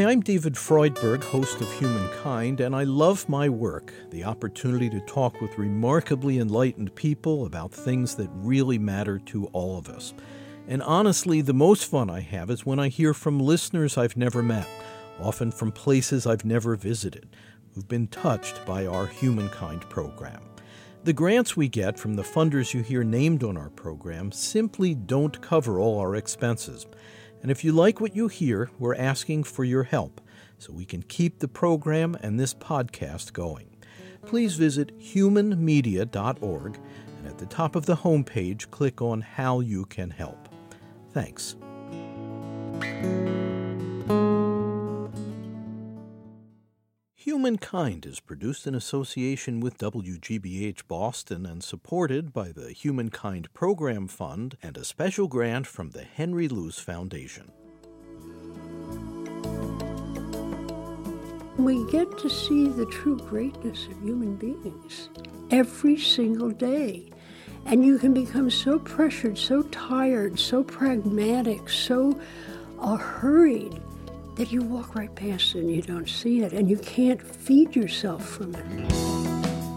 Hi, I'm David Freudberg, host of Humankind, and I love my work the opportunity to talk with remarkably enlightened people about things that really matter to all of us. And honestly, the most fun I have is when I hear from listeners I've never met, often from places I've never visited, who've been touched by our Humankind program. The grants we get from the funders you hear named on our program simply don't cover all our expenses. And if you like what you hear, we're asking for your help so we can keep the program and this podcast going. Please visit humanmedia.org and at the top of the homepage, click on How You Can Help. Thanks. Humankind is produced in association with WGBH Boston and supported by the Humankind Program Fund and a special grant from the Henry Luce Foundation. We get to see the true greatness of human beings every single day. And you can become so pressured, so tired, so pragmatic, so uh, hurried that you walk right past and you don't see it, and you can't feed yourself from it.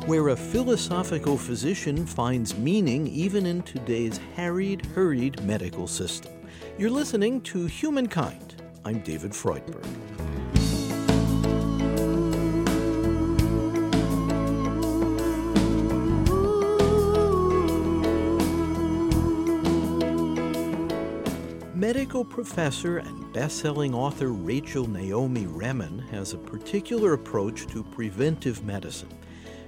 Where a philosophical physician finds meaning even in today's harried, hurried medical system. You're listening to Humankind. I'm David Freudberg. Medical professor and best-selling author Rachel Naomi Remen has a particular approach to preventive medicine.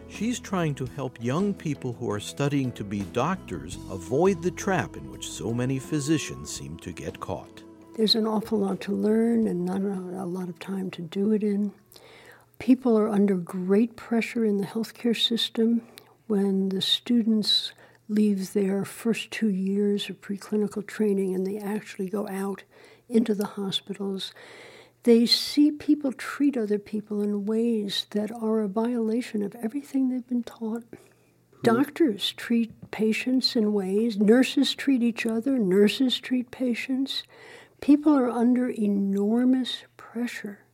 She's trying to help young people who are studying to be doctors avoid the trap in which so many physicians seem to get caught. There's an awful lot to learn and not a lot of time to do it in. People are under great pressure in the healthcare system when the students leave their first two years of preclinical training and they actually go out into the hospitals, they see people treat other people in ways that are a violation of everything they've been taught. Hmm. Doctors treat patients in ways, nurses treat each other, nurses treat patients. People are under enormous pressure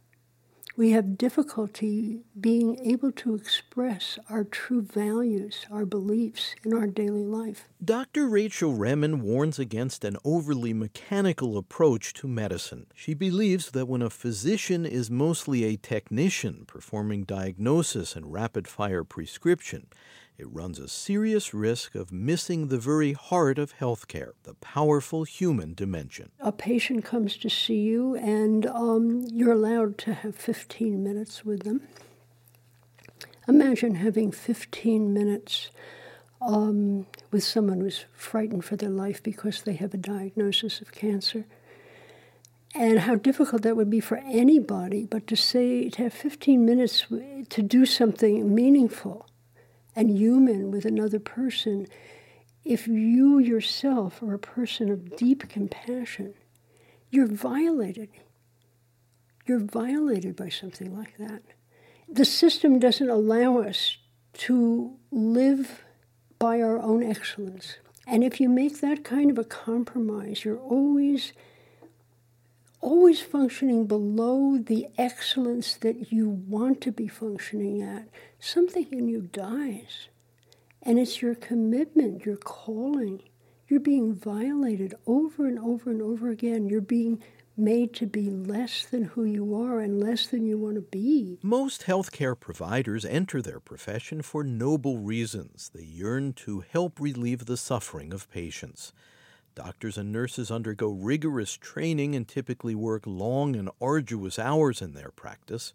we have difficulty being able to express our true values, our beliefs in our daily life. Dr. Rachel Remen warns against an overly mechanical approach to medicine. She believes that when a physician is mostly a technician performing diagnosis and rapid fire prescription, it runs a serious risk of missing the very heart of healthcare, the powerful human dimension. A patient comes to see you, and um, you're allowed to have 15 minutes with them. Imagine having 15 minutes um, with someone who's frightened for their life because they have a diagnosis of cancer. And how difficult that would be for anybody, but to say, to have 15 minutes to do something meaningful and human with another person, if you yourself are a person of deep compassion, you're violated. You're violated by something like that. The system doesn't allow us to live by our own excellence. And if you make that kind of a compromise, you're always always functioning below the excellence that you want to be functioning at, something in you dies. And it's your commitment, your calling. You're being violated over and over and over again. You're being made to be less than who you are and less than you want to be. Most healthcare providers enter their profession for noble reasons. They yearn to help relieve the suffering of patients. Doctors and nurses undergo rigorous training and typically work long and arduous hours in their practice.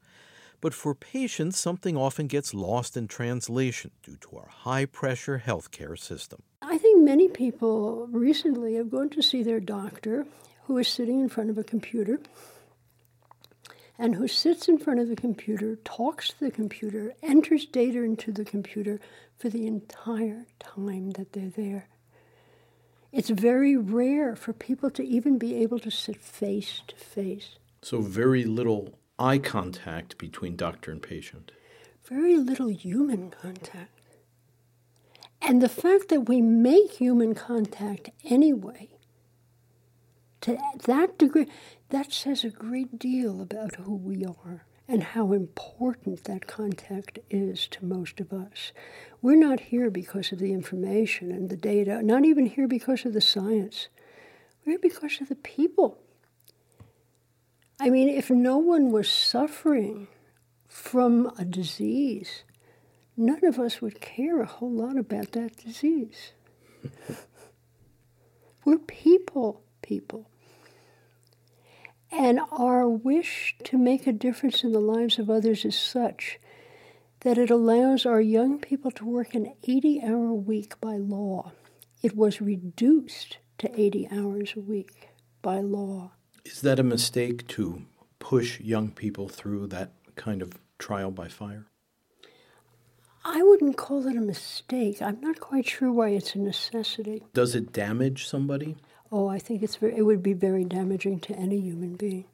But for patients, something often gets lost in translation due to our high pressure healthcare system. I think many people recently have gone to see their doctor who is sitting in front of a computer and who sits in front of the computer, talks to the computer, enters data into the computer for the entire time that they're there. It's very rare for people to even be able to sit face to face. So, very little eye contact between doctor and patient. Very little human contact. And the fact that we make human contact anyway, to that degree, that says a great deal about who we are and how important that contact is to most of us. We're not here because of the information and the data, not even here because of the science. We're here because of the people. I mean, if no one was suffering from a disease, none of us would care a whole lot about that disease. We're people, people. And our wish to make a difference in the lives of others is such that it allows our young people to work an 80 hour week by law. It was reduced to 80 hours a week by law. Is that a mistake to push young people through that kind of trial by fire? I wouldn't call it a mistake. I'm not quite sure why it's a necessity. Does it damage somebody? Oh, I think it's very, it would be very damaging to any human being.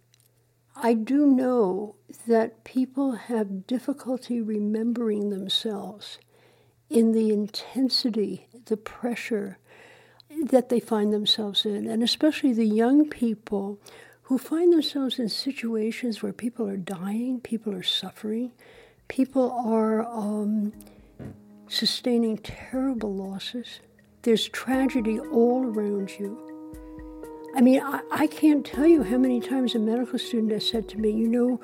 I do know that people have difficulty remembering themselves in the intensity, the pressure that they find themselves in, and especially the young people who find themselves in situations where people are dying, people are suffering, people are um, sustaining terrible losses. There's tragedy all around you. I mean, I, I can't tell you how many times a medical student has said to me, you know,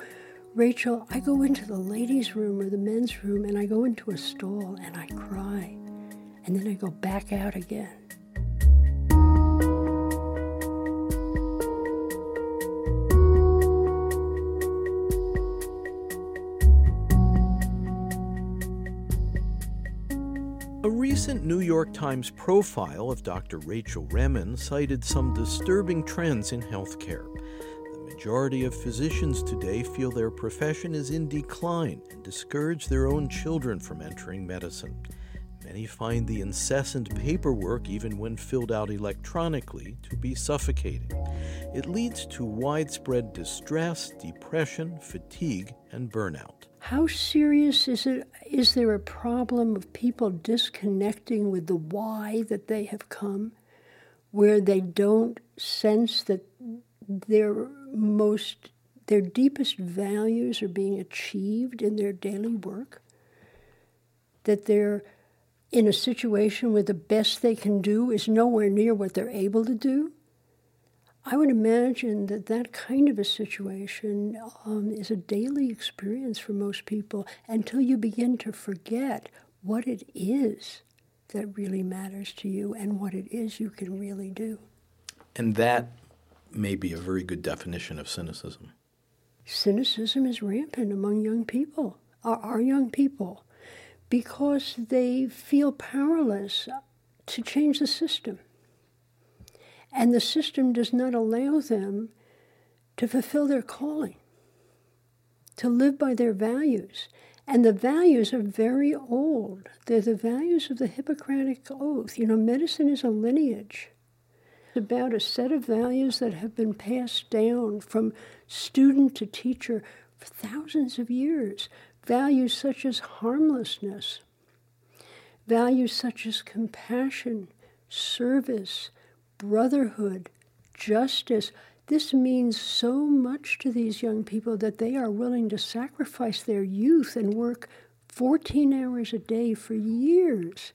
Rachel, I go into the ladies' room or the men's room and I go into a stall and I cry. And then I go back out again. Recent New York Times profile of Dr. Rachel Remen cited some disturbing trends in healthcare. The majority of physicians today feel their profession is in decline and discourage their own children from entering medicine. Many find the incessant paperwork, even when filled out electronically, to be suffocating. It leads to widespread distress, depression, fatigue, and burnout. How serious is it? Is there a problem of people disconnecting with the why that they have come, where they don't sense that their most, their deepest values are being achieved in their daily work? That they're in a situation where the best they can do is nowhere near what they're able to do? I would imagine that that kind of a situation um, is a daily experience for most people until you begin to forget what it is that really matters to you and what it is you can really do. And that may be a very good definition of cynicism. Cynicism is rampant among young people, our, our young people, because they feel powerless to change the system. And the system does not allow them to fulfill their calling, to live by their values. And the values are very old. They're the values of the Hippocratic Oath. You know, medicine is a lineage. It's about a set of values that have been passed down from student to teacher for thousands of years. Values such as harmlessness, values such as compassion, service, brotherhood, justice. This means so much to these young people that they are willing to sacrifice their youth and work 14 hours a day for years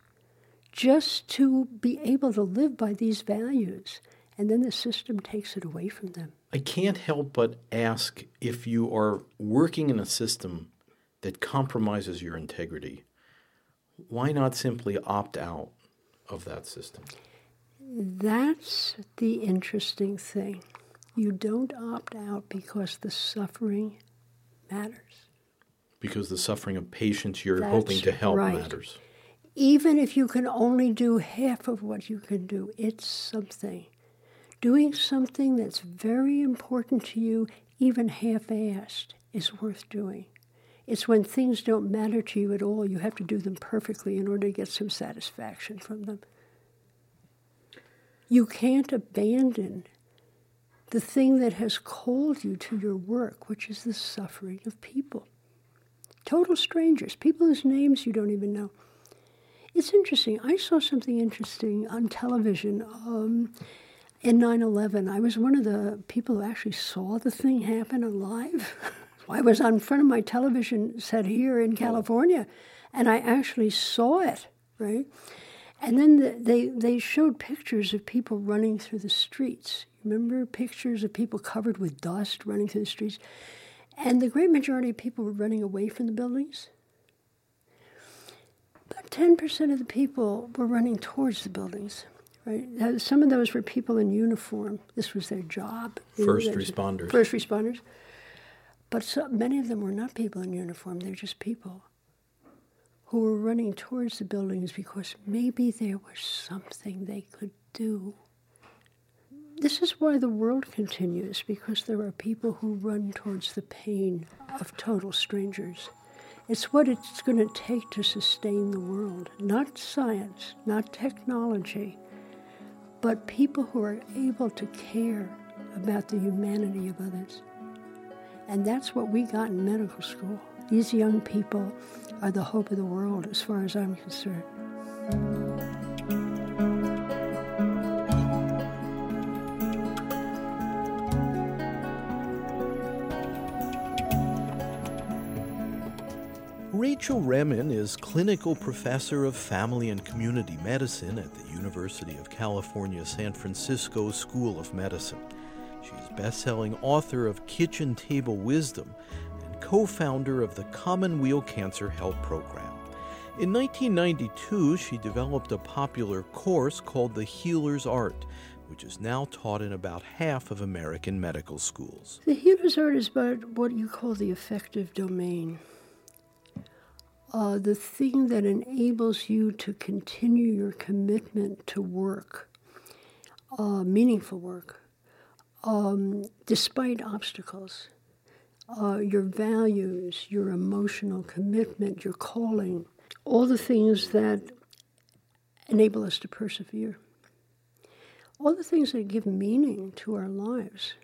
just to be able to live by these values. And then the system takes it away from them. I can't help but ask if you are working in a system that compromises your integrity, why not simply opt out of that system? That's the interesting thing. You don't opt out because the suffering matters. Because the suffering of patients you're That's hoping to help right. matters. Even if you can only do half of what you can do, it's something. Doing something that's very important to you, even half assed, is worth doing. It's when things don't matter to you at all, you have to do them perfectly in order to get some satisfaction from them. You can't abandon the thing that has called you to your work, which is the suffering of people. Total strangers, people whose names you don't even know. It's interesting. I saw something interesting on television. Um, in 9 11. I was one of the people who actually saw the thing happen alive. I was on front of my television set here in California, and I actually saw it, right? And then the, they, they showed pictures of people running through the streets. Remember pictures of people covered with dust running through the streets? And the great majority of people were running away from the buildings. About 10% of the people were running towards the buildings. Right? Some of those were people in uniform. This was their job. First responders. First responders. But so, many of them were not people in uniform, they're just people who were running towards the buildings because maybe there was something they could do. This is why the world continues, because there are people who run towards the pain of total strangers. It's what it's going to take to sustain the world, not science, not technology, but people who are able to care about the humanity of others. And that's what we got in medical school. These young people are the hope of the world, as far as I'm concerned. Rachel Remen is clinical professor of family and community medicine at the University of California, San Francisco School of Medicine. She's best-selling author of Kitchen Table Wisdom and co-founder of the Commonweal Cancer Help Program. In 1992, she developed a popular course called The Healer's Art, which is now taught in about half of American medical schools. The healer's art is about what you call the affective domain. Uh, the thing that enables you to continue your commitment to work, uh, meaningful work, um, despite obstacles. Uh, your values, your emotional commitment, your calling, all the things that enable us to persevere, all the things that give meaning to our lives.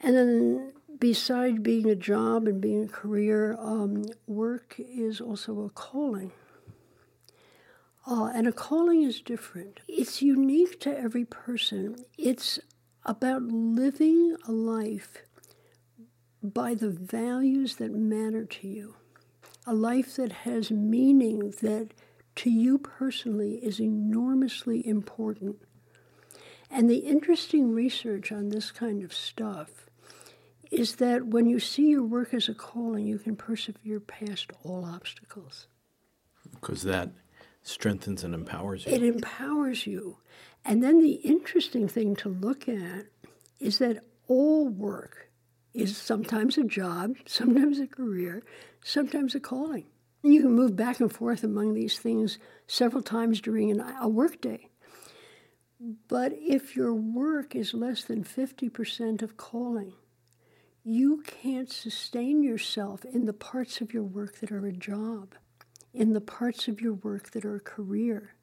And then, beside being a job and being a career, um, work is also a calling. Uh, and a calling is different. It's unique to every person. It's about living a life by the values that matter to you, a life that has meaning that to you personally is enormously important. And the interesting research on this kind of stuff is that when you see your work as a calling, you can persevere past all obstacles. Because that strengthens and empowers you. It empowers you. And then the interesting thing to look at is that all work is sometimes a job, sometimes a career, sometimes a calling. You can move back and forth among these things several times during an, a workday. But if your work is less than 50% of calling, you can't sustain yourself in the parts of your work that are a job, in the parts of your work that are a career.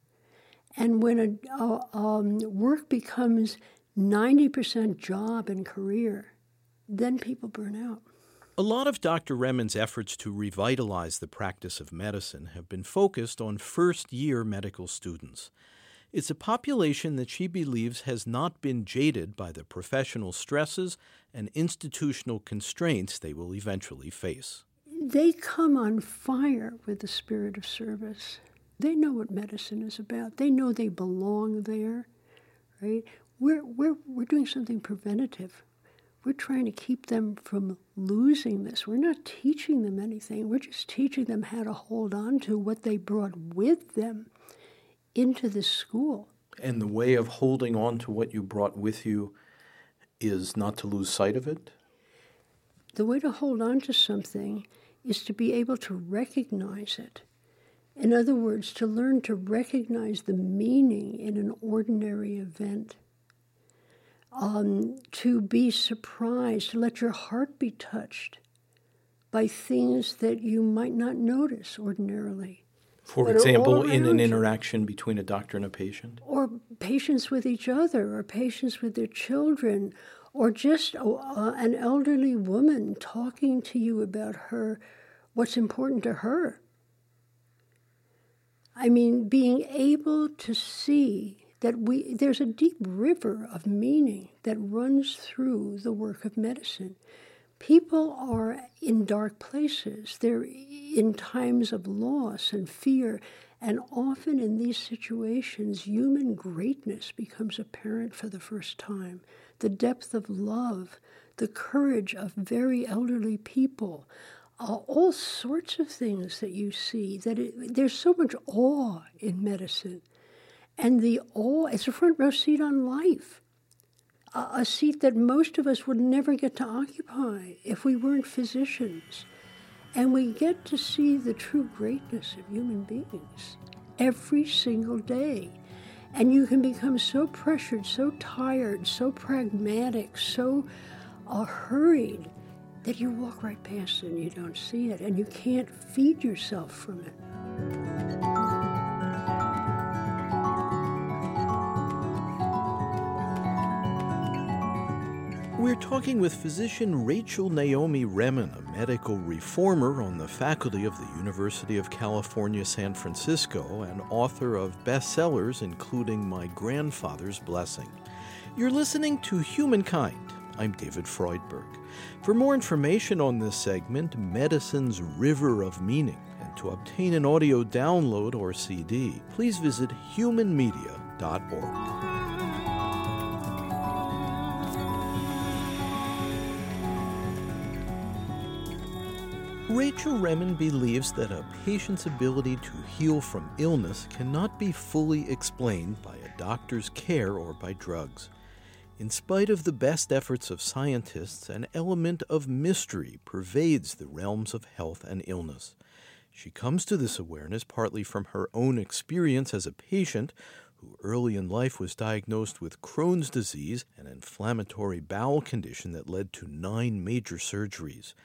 And when a, a um, work becomes 90% job and career, then people burn out. A lot of Dr. Remen's efforts to revitalize the practice of medicine have been focused on first year medical students. It's a population that she believes has not been jaded by the professional stresses and institutional constraints they will eventually face. They come on fire with the spirit of service. They know what medicine is about. They know they belong there, right? We're, we're, we're doing something preventative. We're trying to keep them from losing this. We're not teaching them anything. We're just teaching them how to hold on to what they brought with them into this school. And the way of holding on to what you brought with you is not to lose sight of it? The way to hold on to something is to be able to recognize it in other words, to learn to recognize the meaning in an ordinary event. Um, to be surprised, to let your heart be touched by things that you might not notice ordinarily. For example, in an interaction between a doctor and a patient? Or patients with each other, or patients with their children, or just uh, an elderly woman talking to you about her, what's important to her I mean, being able to see that we there's a deep river of meaning that runs through the work of medicine. People are in dark places. They're in times of loss and fear. And often in these situations, human greatness becomes apparent for the first time. The depth of love, the courage of very elderly people, uh, all sorts of things that you see. That it, there's so much awe in medicine. And the all it's a front row seat on life a seat that most of us would never get to occupy if we weren't physicians. And we get to see the true greatness of human beings every single day. And you can become so pressured, so tired, so pragmatic, so uh, hurried that you walk right past it and you don't see it, and you can't feed yourself from it. We're talking with physician Rachel Naomi Remen, a medical reformer on the faculty of the University of California, San Francisco, and author of bestsellers including My Grandfather's Blessing. You're listening to Humankind. I'm David Freudberg. For more information on this segment, Medicine's River of Meaning, and to obtain an audio download or CD, please visit humanmedia.org. Rachel Remen believes that a patient's ability to heal from illness cannot be fully explained by a doctor's care or by drugs. In spite of the best efforts of scientists, an element of mystery pervades the realms of health and illness. She comes to this awareness partly from her own experience as a patient who early in life was diagnosed with Crohn's disease, an inflammatory bowel condition that led to nine major surgeries.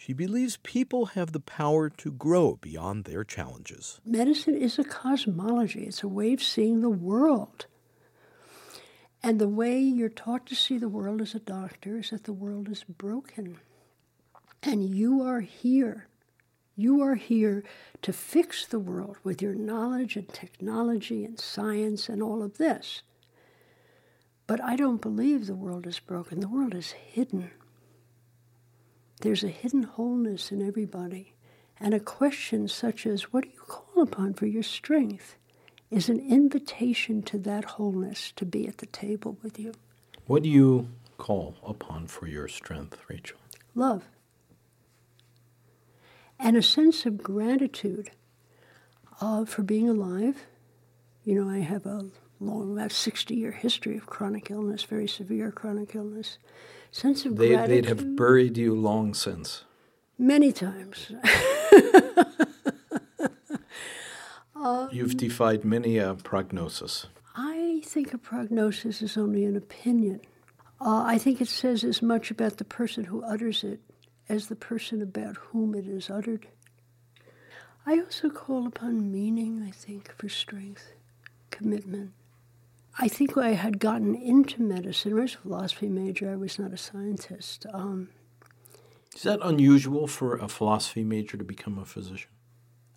She believes people have the power to grow beyond their challenges. Medicine is a cosmology, it's a way of seeing the world. And the way you're taught to see the world as a doctor is that the world is broken. And you are here. You are here to fix the world with your knowledge and technology and science and all of this. But I don't believe the world is broken. The world is hidden. There's a hidden wholeness in everybody. And a question such as, What do you call upon for your strength? is an invitation to that wholeness to be at the table with you. What do you call upon for your strength, Rachel? Love. And a sense of gratitude uh, for being alive. You know, I have a long, about 60 year history of chronic illness, very severe chronic illness sense of they, gratitude. They'd have buried you long since. Many times. um, You've defied many a prognosis. I think a prognosis is only an opinion. Uh, I think it says as much about the person who utters it as the person about whom it is uttered. I also call upon meaning, I think, for strength, commitment. I think I had gotten into medicine. I was a philosophy major. I was not a scientist. Um, Is that unusual for a philosophy major to become a physician?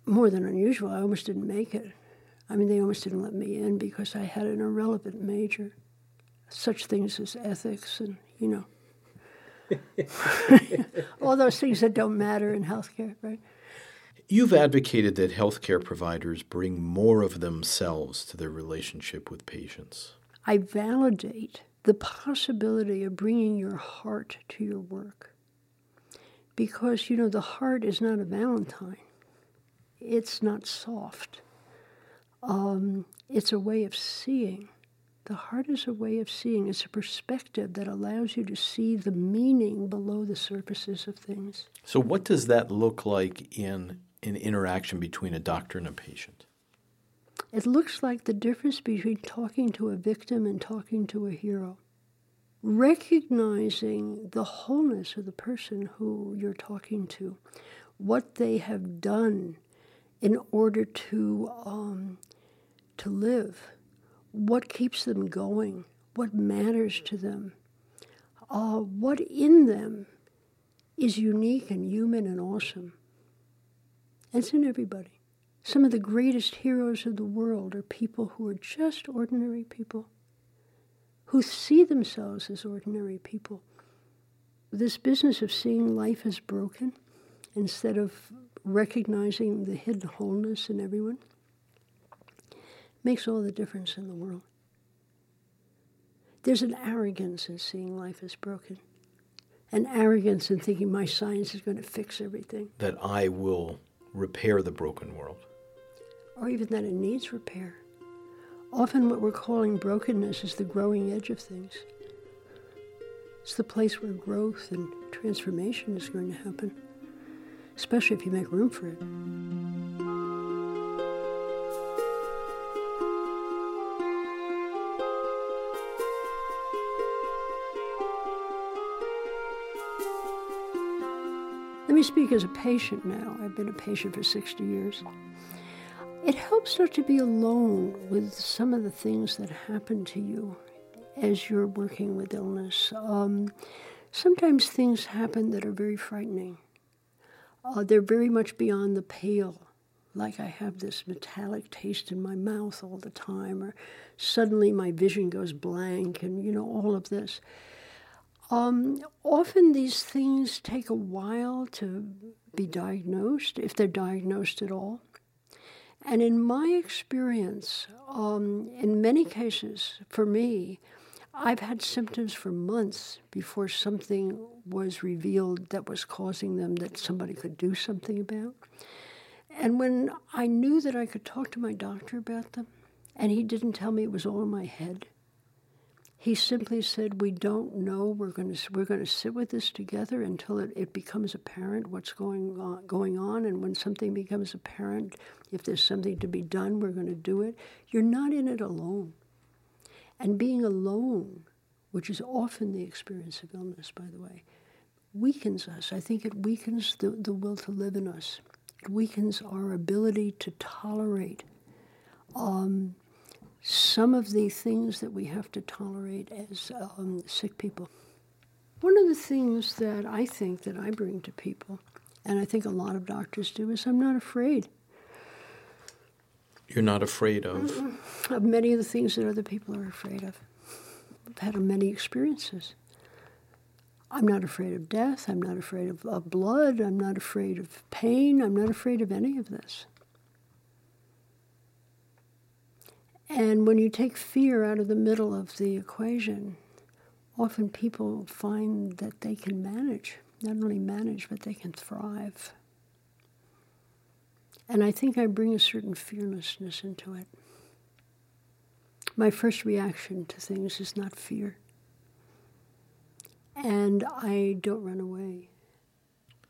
More than unusual. I almost didn't make it. I mean, they almost didn't let me in because I had an irrelevant major. Such things as ethics and, you know, all those things that don't matter in healthcare, right? You've advocated that healthcare providers bring more of themselves to their relationship with patients. I validate the possibility of bringing your heart to your work. Because, you know, the heart is not a Valentine, it's not soft. Um, it's a way of seeing. The heart is a way of seeing. It's a perspective that allows you to see the meaning below the surfaces of things. So, what does that look like in an interaction between a doctor and a patient? It looks like the difference between talking to a victim and talking to a hero. Recognizing the wholeness of the person who you're talking to, what they have done in order to, um, to live, what keeps them going, what matters to them, uh, what in them is unique and human and awesome. It's in everybody. Some of the greatest heroes of the world are people who are just ordinary people, who see themselves as ordinary people. This business of seeing life as broken instead of recognizing the hidden wholeness in everyone makes all the difference in the world. There's an arrogance in seeing life as broken, an arrogance in thinking my science is going to fix everything. That I will repair the broken world. Or even that it needs repair. Often, what we're calling brokenness is the growing edge of things. It's the place where growth and transformation is going to happen, especially if you make room for it. Speak as a patient now. I've been a patient for 60 years. It helps not to be alone with some of the things that happen to you as you're working with illness. Um, sometimes things happen that are very frightening. Uh, they're very much beyond the pale. Like I have this metallic taste in my mouth all the time, or suddenly my vision goes blank, and you know, all of this. Um, often these things take a while to be diagnosed, if they're diagnosed at all. And in my experience, um, in many cases, for me, I've had symptoms for months before something was revealed that was causing them that somebody could do something about. And when I knew that I could talk to my doctor about them, and he didn't tell me it was all in my head, he simply said, "We don't know. We're going to we're going to sit with this together until it, it becomes apparent what's going on, going on. And when something becomes apparent, if there's something to be done, we're going to do it. You're not in it alone. And being alone, which is often the experience of illness, by the way, weakens us. I think it weakens the, the will to live in us. It weakens our ability to tolerate." Um, some of the things that we have to tolerate as um, sick people. One of the things that I think that I bring to people, and I think a lot of doctors do, is I'm not afraid. You're not afraid of? Of many of the things that other people are afraid of. I've had many experiences. I'm not afraid of death. I'm not afraid of, of blood. I'm not afraid of pain. I'm not afraid of any of this. And when you take fear out of the middle of the equation, often people find that they can manage, not only manage, but they can thrive. And I think I bring a certain fearlessness into it. My first reaction to things is not fear. And I don't run away.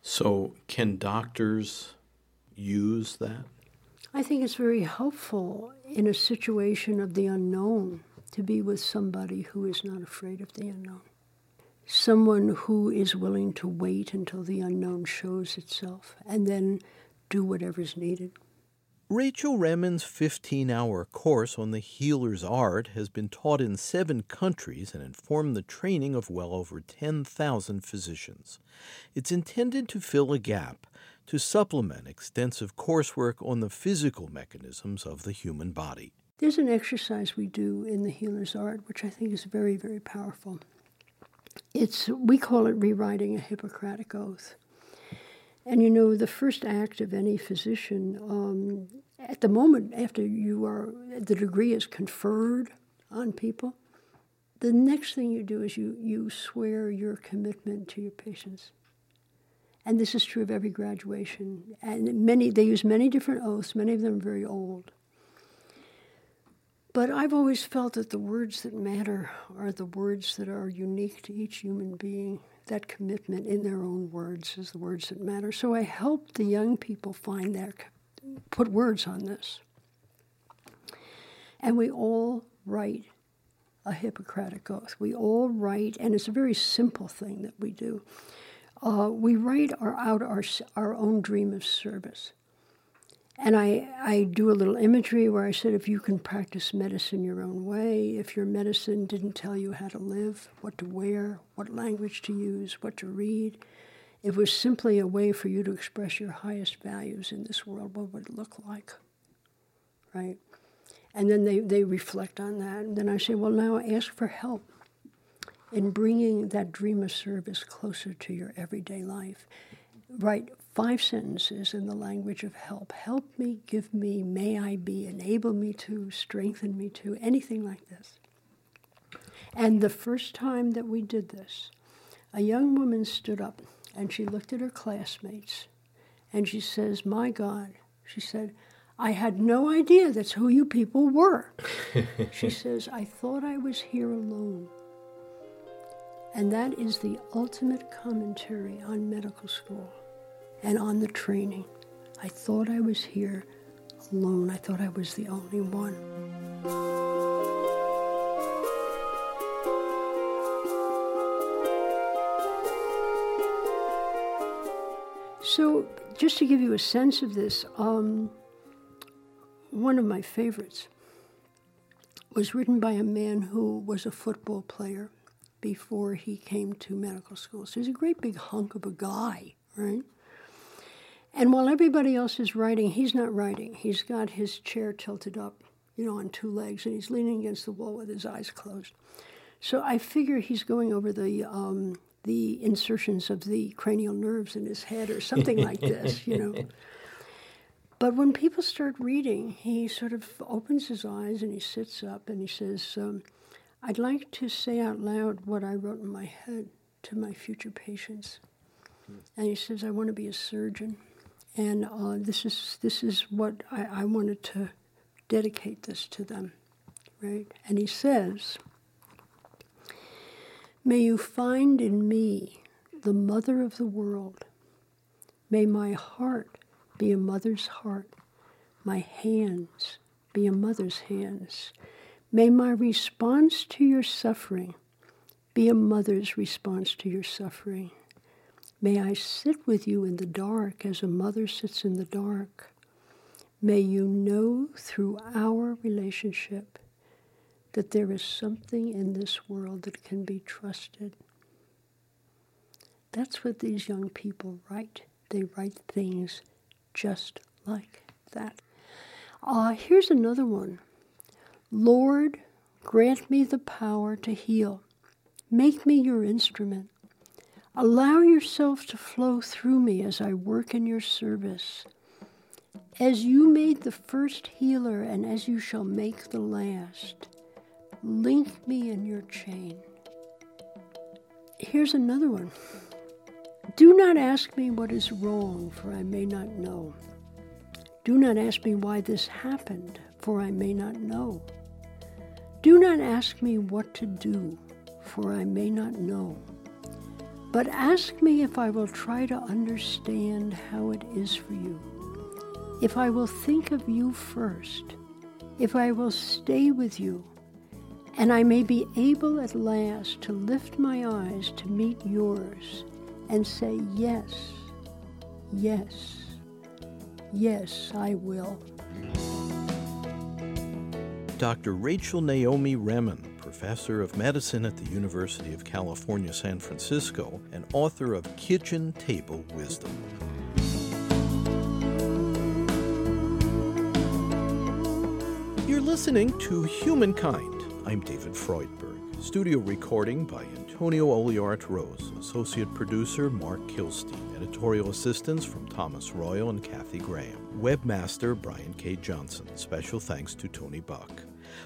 So, can doctors use that? I think it's very helpful in a situation of the unknown to be with somebody who is not afraid of the unknown. Someone who is willing to wait until the unknown shows itself and then do whatever's needed. Rachel Remen's 15 hour course on the healer's art has been taught in seven countries and informed the training of well over 10,000 physicians. It's intended to fill a gap to supplement extensive coursework on the physical mechanisms of the human body. There's an exercise we do in the healer's art, which I think is very, very powerful. It's we call it rewriting a Hippocratic oath. And you know, the first act of any physician, um, at the moment after you are the degree is conferred on people, the next thing you do is you you swear your commitment to your patients and this is true of every graduation. And many they use many different oaths. Many of them are very old. But I've always felt that the words that matter are the words that are unique to each human being. That commitment in their own words is the words that matter. So I help the young people find that, put words on this. And we all write a Hippocratic oath. We all write, and it's a very simple thing that we do uh, we write our, out our, our own dream of service. And I, I do a little imagery where I said if you can practice medicine your own way, if your medicine didn't tell you how to live, what to wear, what language to use, what to read, it was simply a way for you to express your highest values in this world, what would it look like? right? And then they, they reflect on that. And then I say, well, now ask for help in bringing that dream of service closer to your everyday life. Write five sentences in the language of help. Help me, give me, may I be, enable me to, strengthen me to, anything like this. And the first time that we did this, a young woman stood up and she looked at her classmates and she says, My God, she said, I had no idea that's who you people were. she says, I thought I was here alone. And that is the ultimate commentary on medical school and on the training. I thought I was here alone. I thought I was the only one. So, just to give you a sense of this, um, one of my favorites was written by a man who was a football player before he came to medical school. So he's a great big hunk of a guy, right? And while everybody else is writing, he's not writing. He's got his chair tilted up, you know, on two legs, and he's leaning against the wall with his eyes closed. So I figure he's going over the um, the insertions of the cranial nerves in his head or something like this, you know. But when people start reading, he sort of opens his eyes and he sits up and he says, um, I'd like to say out loud what I wrote in my head to my future patients. Hmm. And he says, I want to be a surgeon. And uh, this, is, this is what I, I wanted to dedicate this to them, right? And he says, May you find in me the mother of the world. May my heart be a mother's heart, my hands be a mother's hands May my response to your suffering be a mother's response to your suffering. May I sit with you in the dark as a mother sits in the dark. May you know through our relationship that there is something in this world that can be trusted. That's what these young people write. They write things just like that. Uh, here's another one. Lord, grant me the power to heal. Make me your instrument. Allow yourself to flow through me as I work in your service. As you made the first healer, and as you shall make the last, link me in your chain. Here's another one. Do not ask me what is wrong, for I may not know. Do not ask me why this happened, for I may not know. Do not ask me what to do, for I may not know. But ask me if I will try to understand how it is for you. If I will think of you first, if I will stay with you, and I may be able at last to lift my eyes to meet yours and say, Yes, yes, yes, I will. Dr. Rachel Naomi Remen, professor of medicine at the University of California, San Francisco, and author of Kitchen Table Wisdom. You're listening to Humankind. I'm David Freudberg. Studio recording by Antonio Oliart Rose, associate producer Mark Kilstein, editorial assistance from Thomas Royal and Kathy Graham, webmaster Brian K. Johnson. Special thanks to Tony Buck.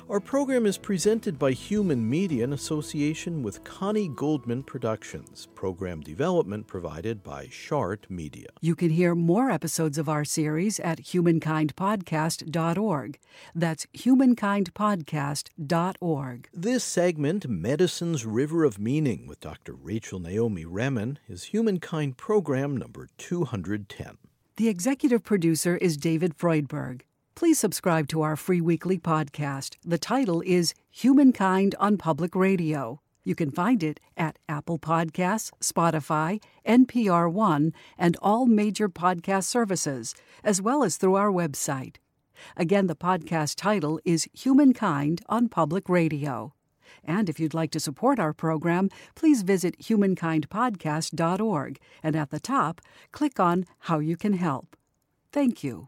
Our program is presented by Human Media in association with Connie Goldman Productions. Program development provided by Shart Media. You can hear more episodes of our series at humankindpodcast.org. That's humankindpodcast.org. This segment, Medicine's River of Meaning, with Dr. Rachel Naomi Remen, is Humankind Program number 210. The executive producer is David Freudberg. Please subscribe to our free weekly podcast. The title is Humankind on Public Radio. You can find it at Apple Podcasts, Spotify, NPR One, and all major podcast services, as well as through our website. Again, the podcast title is Humankind on Public Radio. And if you'd like to support our program, please visit humankindpodcast.org and at the top, click on How You Can Help. Thank you.